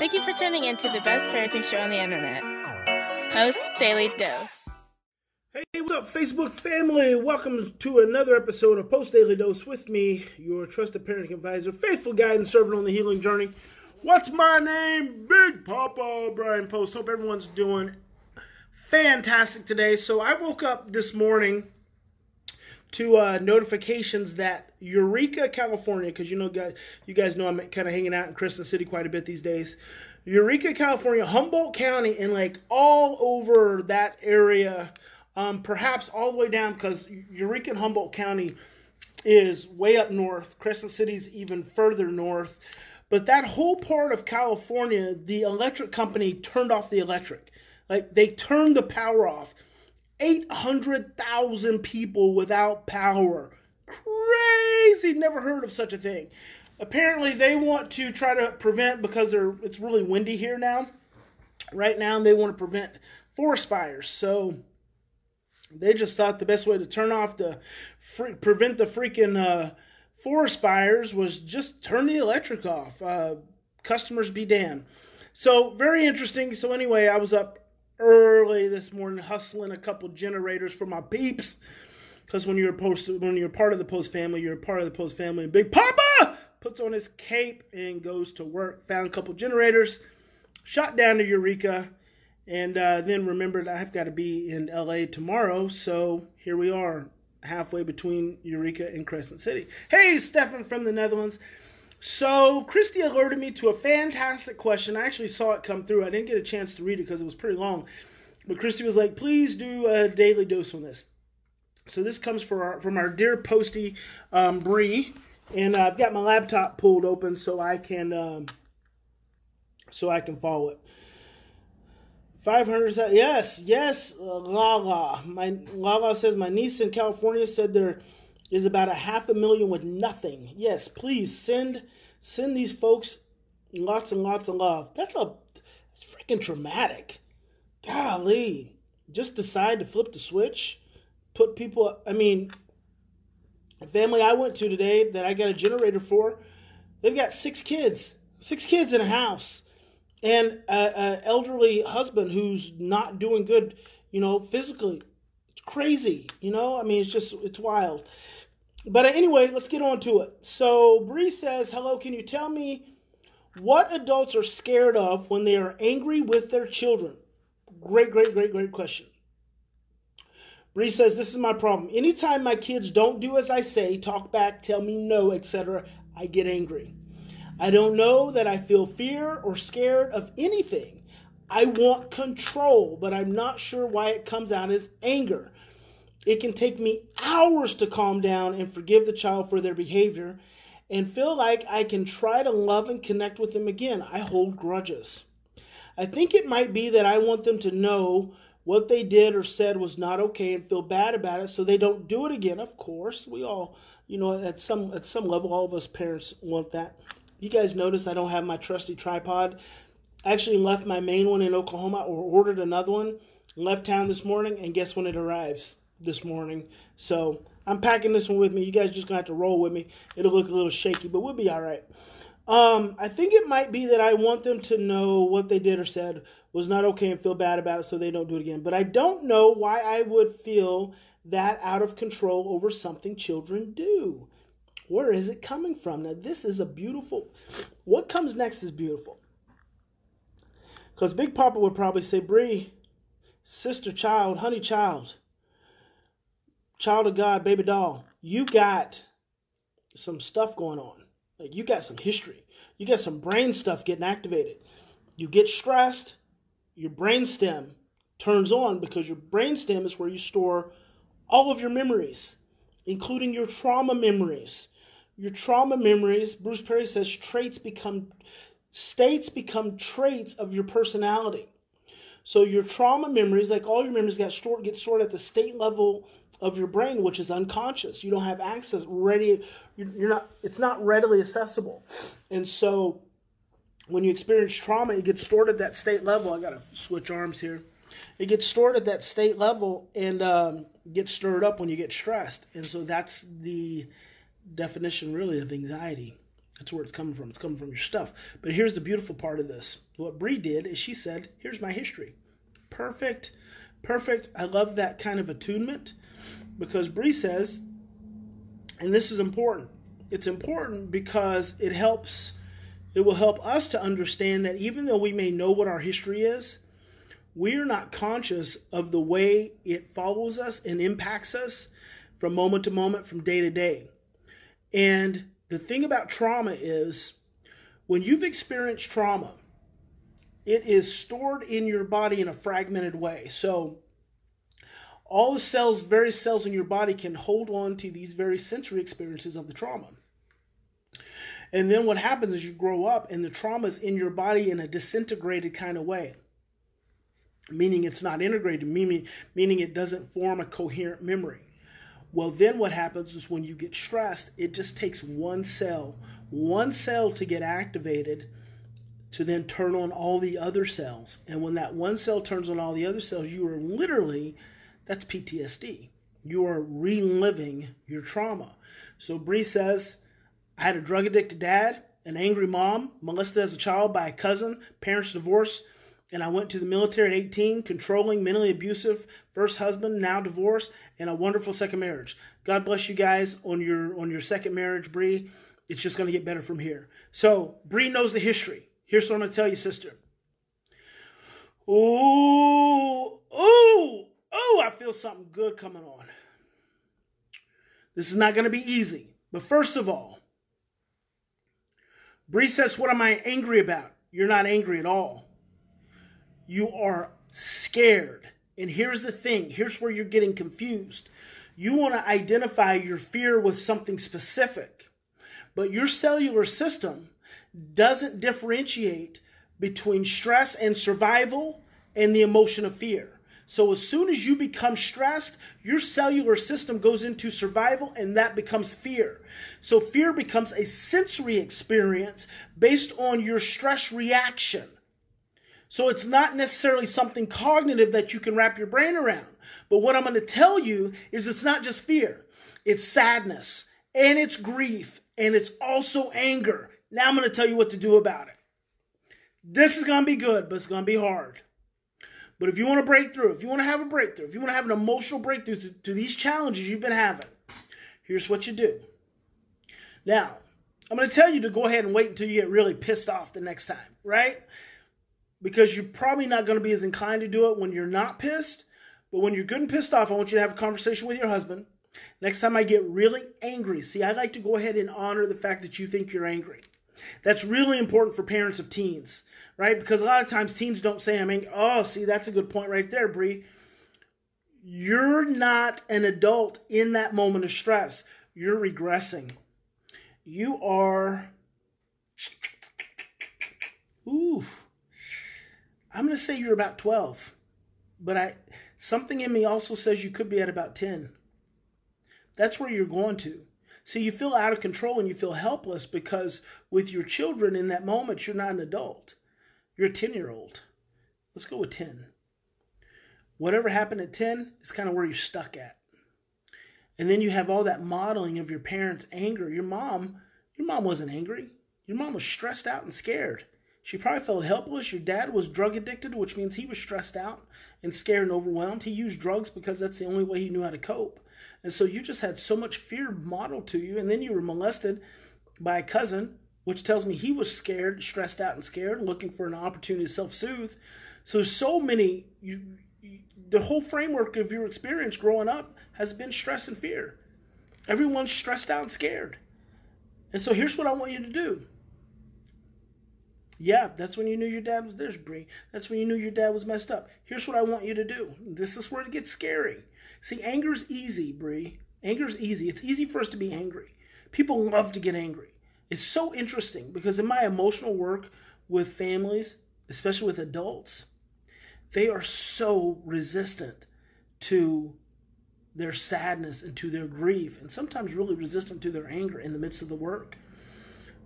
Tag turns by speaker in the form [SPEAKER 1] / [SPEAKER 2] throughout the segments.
[SPEAKER 1] Thank you for tuning in to the best parenting show on the internet. Post Daily Dose.
[SPEAKER 2] Hey, what's up, Facebook family? Welcome to another episode of Post Daily Dose with me, your trusted parenting advisor, faithful guide, and servant on the healing journey. What's my name? Big Papa Bryan Post. Hope everyone's doing fantastic today. So I woke up this morning to uh, notifications that Eureka, California, because you know, guys, you guys know I'm kind of hanging out in Crescent City quite a bit these days. Eureka, California, Humboldt County, and like all over that area, um, perhaps all the way down because Eureka and Humboldt County is way up north. Crescent City's even further north. But that whole part of California, the electric company turned off the electric. Like they turned the power off. 800,000 people without power. Crazy. Never heard of such a thing. Apparently, they want to try to prevent because it's really windy here now. Right now, they want to prevent forest fires. So they just thought the best way to turn off the prevent the freaking uh, forest fires was just turn the electric off. Uh, customers be damned. So very interesting. So anyway, I was up early this morning hustling a couple generators for my peeps. Because when you're post when you're part of the post family, you're part of the post family. Big Papa puts on his cape and goes to work. Found a couple generators, shot down to Eureka, and uh, then remembered I've got to be in LA tomorrow. So here we are, halfway between Eureka and Crescent City. Hey, Stefan from the Netherlands. So Christy alerted me to a fantastic question. I actually saw it come through. I didn't get a chance to read it because it was pretty long. But Christy was like, please do a daily dose on this. So this comes from our, from our dear postie, um, Bree. And uh, I've got my laptop pulled open so I can um, so I can follow it. 500 yes yes uh, lala my lala says my niece in california said there is about a half a million with nothing. Yes, please send send these folks lots and lots of love. That's a that's freaking traumatic. Golly. Just decide to flip the switch. Put people I mean a family I went to today that I got a generator for, they've got six kids. Six kids in a house. And an elderly husband who's not doing good, you know, physically. It's crazy, you know? I mean, it's just, it's wild. But anyway, let's get on to it. So Bree says, Hello, can you tell me what adults are scared of when they are angry with their children? Great, great, great, great question. Bree says, This is my problem. Anytime my kids don't do as I say, talk back, tell me no, etc., I get angry. I don't know that I feel fear or scared of anything. I want control, but I'm not sure why it comes out as anger. It can take me hours to calm down and forgive the child for their behavior and feel like I can try to love and connect with them again. I hold grudges. I think it might be that I want them to know what they did or said was not okay and feel bad about it so they don't do it again. Of course, we all, you know, at some at some level all of us parents want that. You guys notice I don't have my trusty tripod. I actually left my main one in Oklahoma or ordered another one. Left town this morning and guess when it arrives? This morning. So I'm packing this one with me. You guys just gonna have to roll with me. It'll look a little shaky, but we'll be all right. Um, I think it might be that I want them to know what they did or said was not okay and feel bad about it so they don't do it again. But I don't know why I would feel that out of control over something children do. Where is it coming from? Now, this is a beautiful. What comes next is beautiful. Because Big Papa would probably say, Bree, sister child, honey child, child of God, baby doll, you got some stuff going on. Like you got some history. You got some brain stuff getting activated. You get stressed, your brain stem turns on because your brain stem is where you store all of your memories, including your trauma memories. Your trauma memories, Bruce Perry says, traits become states become traits of your personality. So your trauma memories, like all your memories, get stored get stored at the state level of your brain, which is unconscious. You don't have access ready. You're not. It's not readily accessible, and so when you experience trauma, it gets stored at that state level. I gotta switch arms here. It gets stored at that state level and um, gets stirred up when you get stressed, and so that's the definition really of anxiety. That's where it's coming from. It's coming from your stuff. But here's the beautiful part of this. What Bree did is she said, "Here's my history." Perfect, perfect. I love that kind of attunement because Bree says, and this is important. It's important because it helps. It will help us to understand that even though we may know what our history is, we are not conscious of the way it follows us and impacts us from moment to moment, from day to day. And the thing about trauma is when you've experienced trauma, it is stored in your body in a fragmented way. So all the cells, various cells in your body can hold on to these very sensory experiences of the trauma. And then what happens is you grow up and the trauma is in your body in a disintegrated kind of way. Meaning it's not integrated, meaning, meaning it doesn't form a coherent memory. Well, then what happens is when you get stressed, it just takes one cell, one cell to get activated to then turn on all the other cells. And when that one cell turns on all the other cells, you are literally, that's PTSD. You are reliving your trauma. So Bree says, I had a drug addicted dad, an angry mom, molested as a child by a cousin, parents divorced, and I went to the military at 18, controlling, mentally abusive, first husband, now divorced, and a wonderful second marriage. God bless you guys on your on your second marriage, Bree. It's just going to get better from here. So Bree knows the history. Here's what I'm going to tell you, sister. Ooh, ooh, ooh! I feel something good coming on. This is not going to be easy, but first of all, Bree says, "What am I angry about?" You're not angry at all you are scared. And here's the thing here's where you're getting confused. You want to identify your fear with something specific, but your cellular system doesn't differentiate between stress and survival and the emotion of fear. So, as soon as you become stressed, your cellular system goes into survival and that becomes fear. So, fear becomes a sensory experience based on your stress reaction. So it's not necessarily something cognitive that you can wrap your brain around. But what I'm going to tell you is it's not just fear, it's sadness and it's grief and it's also anger. Now I'm going to tell you what to do about it. This is going to be good, but it's going to be hard. But if you want to break through, if you want to have a breakthrough, if you want to have an emotional breakthrough to, to these challenges you've been having, here's what you do. Now, I'm going to tell you to go ahead and wait until you get really pissed off the next time, right? because you're probably not going to be as inclined to do it when you're not pissed. But when you're good and pissed off, I want you to have a conversation with your husband. Next time I get really angry, see, I like to go ahead and honor the fact that you think you're angry. That's really important for parents of teens, right? Because a lot of times teens don't say, I mean. Oh, see, that's a good point right there, Bree. You're not an adult in that moment of stress. You're regressing. You are. Ooh I'm going to say you're about 12, but I something in me also says you could be at about 10. That's where you're going to. So you feel out of control and you feel helpless because with your children in that moment, you're not an adult. You're a 10 year old. Let's go with 10. Whatever happened at 10 is kind of where you're stuck at. And then you have all that modeling of your parents' anger. Your mom, your mom wasn't angry. Your mom was stressed out and scared. She probably felt helpless. Your dad was drug addicted, which means he was stressed out and scared and overwhelmed. He used drugs because that's the only way he knew how to cope. And so you just had so much fear modeled to you. And then you were molested by a cousin, which tells me he was scared, stressed out, and scared, looking for an opportunity to self soothe. So, so many, you, you, the whole framework of your experience growing up has been stress and fear. Everyone's stressed out and scared. And so, here's what I want you to do yeah, that's when you knew your dad was there, Bree. That's when you knew your dad was messed up. Here's what I want you to do. This is where it gets scary. See, anger's easy, Bree. Anger's easy. It's easy for us to be angry. People love to get angry. It's so interesting because in my emotional work with families, especially with adults, they are so resistant to their sadness and to their grief, and sometimes really resistant to their anger in the midst of the work.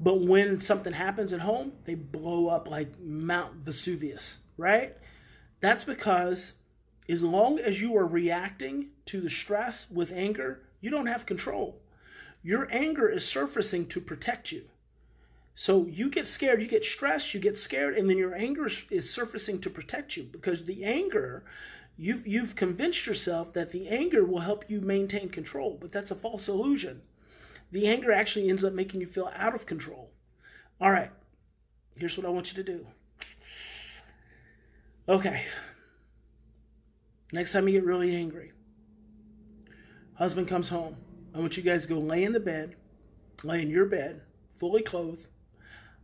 [SPEAKER 2] But when something happens at home, they blow up like Mount Vesuvius, right? That's because as long as you are reacting to the stress with anger, you don't have control. Your anger is surfacing to protect you. So you get scared, you get stressed, you get scared, and then your anger is surfacing to protect you because the anger, you've you've convinced yourself that the anger will help you maintain control, but that's a false illusion. The anger actually ends up making you feel out of control. All right, here's what I want you to do. Okay. Next time you get really angry, husband comes home. I want you guys to go lay in the bed, lay in your bed, fully clothed.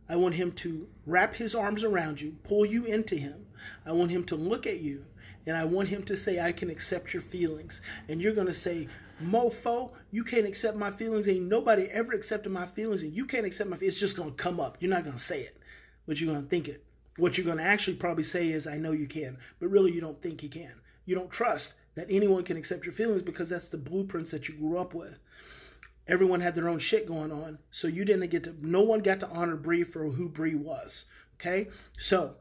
[SPEAKER 2] I want him to wrap his arms around you, pull you into him. I want him to look at you, and I want him to say, I can accept your feelings. And you're going to say, Mofo, you can't accept my feelings. Ain't nobody ever accepted my feelings, and you can't accept my feelings. It's just going to come up. You're not going to say it, but you're going to think it. What you're going to actually probably say is, I know you can, but really you don't think you can. You don't trust that anyone can accept your feelings because that's the blueprints that you grew up with. Everyone had their own shit going on, so you didn't get to, no one got to honor Bree for who Bree was. Okay? So,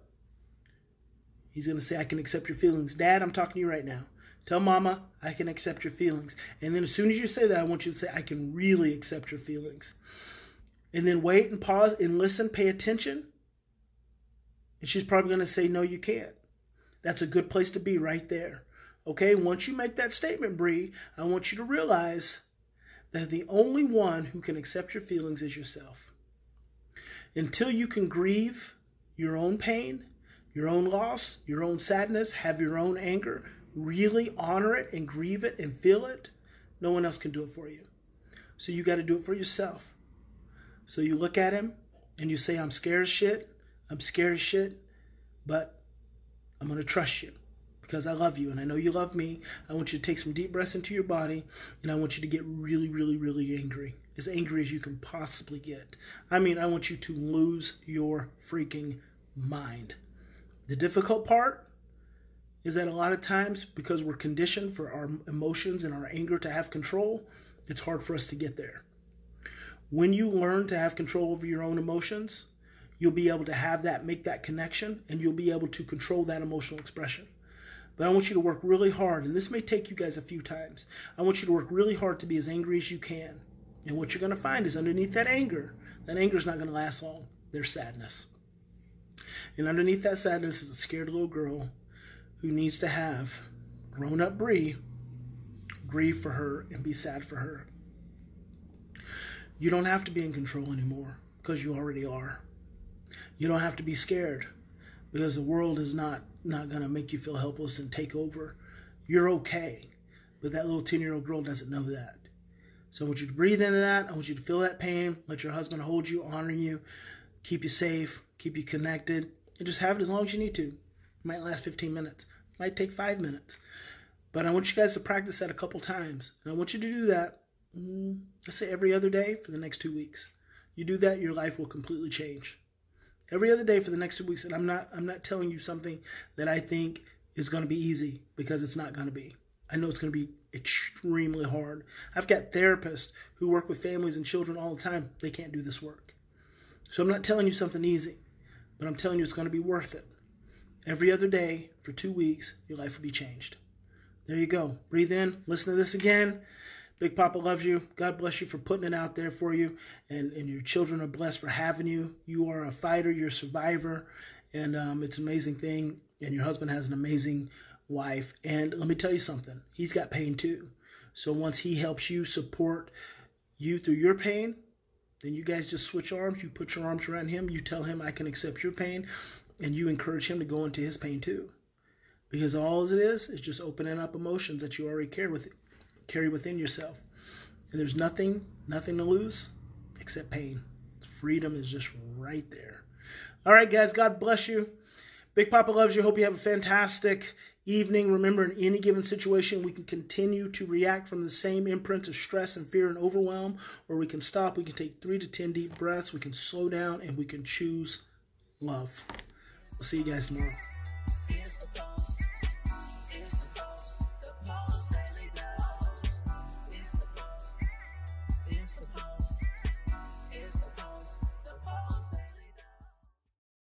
[SPEAKER 2] he's to say, I can accept your feelings. Dad, I'm talking to you right now. Tell mama, I can accept your feelings. And then as soon as you say that, I want you to say, I can really accept your feelings. And then wait and pause and listen, pay attention and she's probably to say, No, you can't. That's a good place to be right there. Okay, once you make that statement, Bree, I want you to realize that the only one who can accept your feelings is yourself. Until you can grieve your own pain, your own loss, your own sadness, have your own anger, really honor it and grieve it and feel it, no one else can do it for you. So you got to do it for yourself. So you look at him and you say, I'm scared as shit. I'm scared as shit, but I'm going to trust you because I love you and I know you love me. I want you to take some deep breaths into your body and I want you to get really, really, really angry. As angry as you can possibly get. I mean, I want you to lose your freaking mind. The difficult part is that a lot of times, because we're conditioned for our emotions and our anger to have control, it's hard for us to get there. When you learn to have control over your own emotions, you'll be able to have that, make that connection, and you'll be able to control that emotional expression. But I want you to work really hard, and this may take you guys a few times. I want you to work really hard to be as angry as you can. And what you're going to find is underneath that anger, that anger is not going to last long. There's sadness. And underneath that sadness is a scared little girl who needs to have grown up Bree grieve for her and be sad for her. You don't have to be in control anymore because you already are. You don't have to be scared because the world is not not going to make you feel helpless and take over. You're okay. But that little 10 year old girl doesn't know that. So I want you to breathe into that. I want you to feel that pain. Let your husband hold you, honor you, keep you safe, keep you connected, and just have it as long as you need to. It might last 15 minutes, it might take five minutes. But I want you guys to practice that a couple times. And I want you to do that, mm, let's say every other day for the next two weeks. You do that, your life will completely change every other day for the next two weeks. And I'm not I'm not telling you something that I think is going to be easy because it's not going to be. I know it's going to be extremely hard. I've got therapists who work with families and children all the time. They can't do this work. So I'm not telling you something easy, but I'm telling you it's going to be worth it. Every other day for two weeks, your life will be changed. There you go. Breathe in, listen to this again. Big Papa loves you. God bless you for putting it out there for you. And, and your children are blessed for having you. You are a fighter, you're a survivor. And um, it's an amazing thing. And your husband has an amazing wife. And let me tell you something he's got pain too. So once he helps you support you through your pain, then you guys just switch arms. You put your arms around him. You tell him, I can accept your pain. And you encourage him to go into his pain too. Because all it is is just opening up emotions that you already care with carry within yourself. And there's nothing, nothing to lose except pain. Freedom is just right there. All right, guys, God bless you. Big Papa loves you. Hope you have a fantastic evening. Remember, in any given situation, we can continue to react from the same imprints of stress and fear and overwhelm, or we can stop. We can take three to 10 deep breaths. We can slow down and we can choose love. I'll see you guys tomorrow.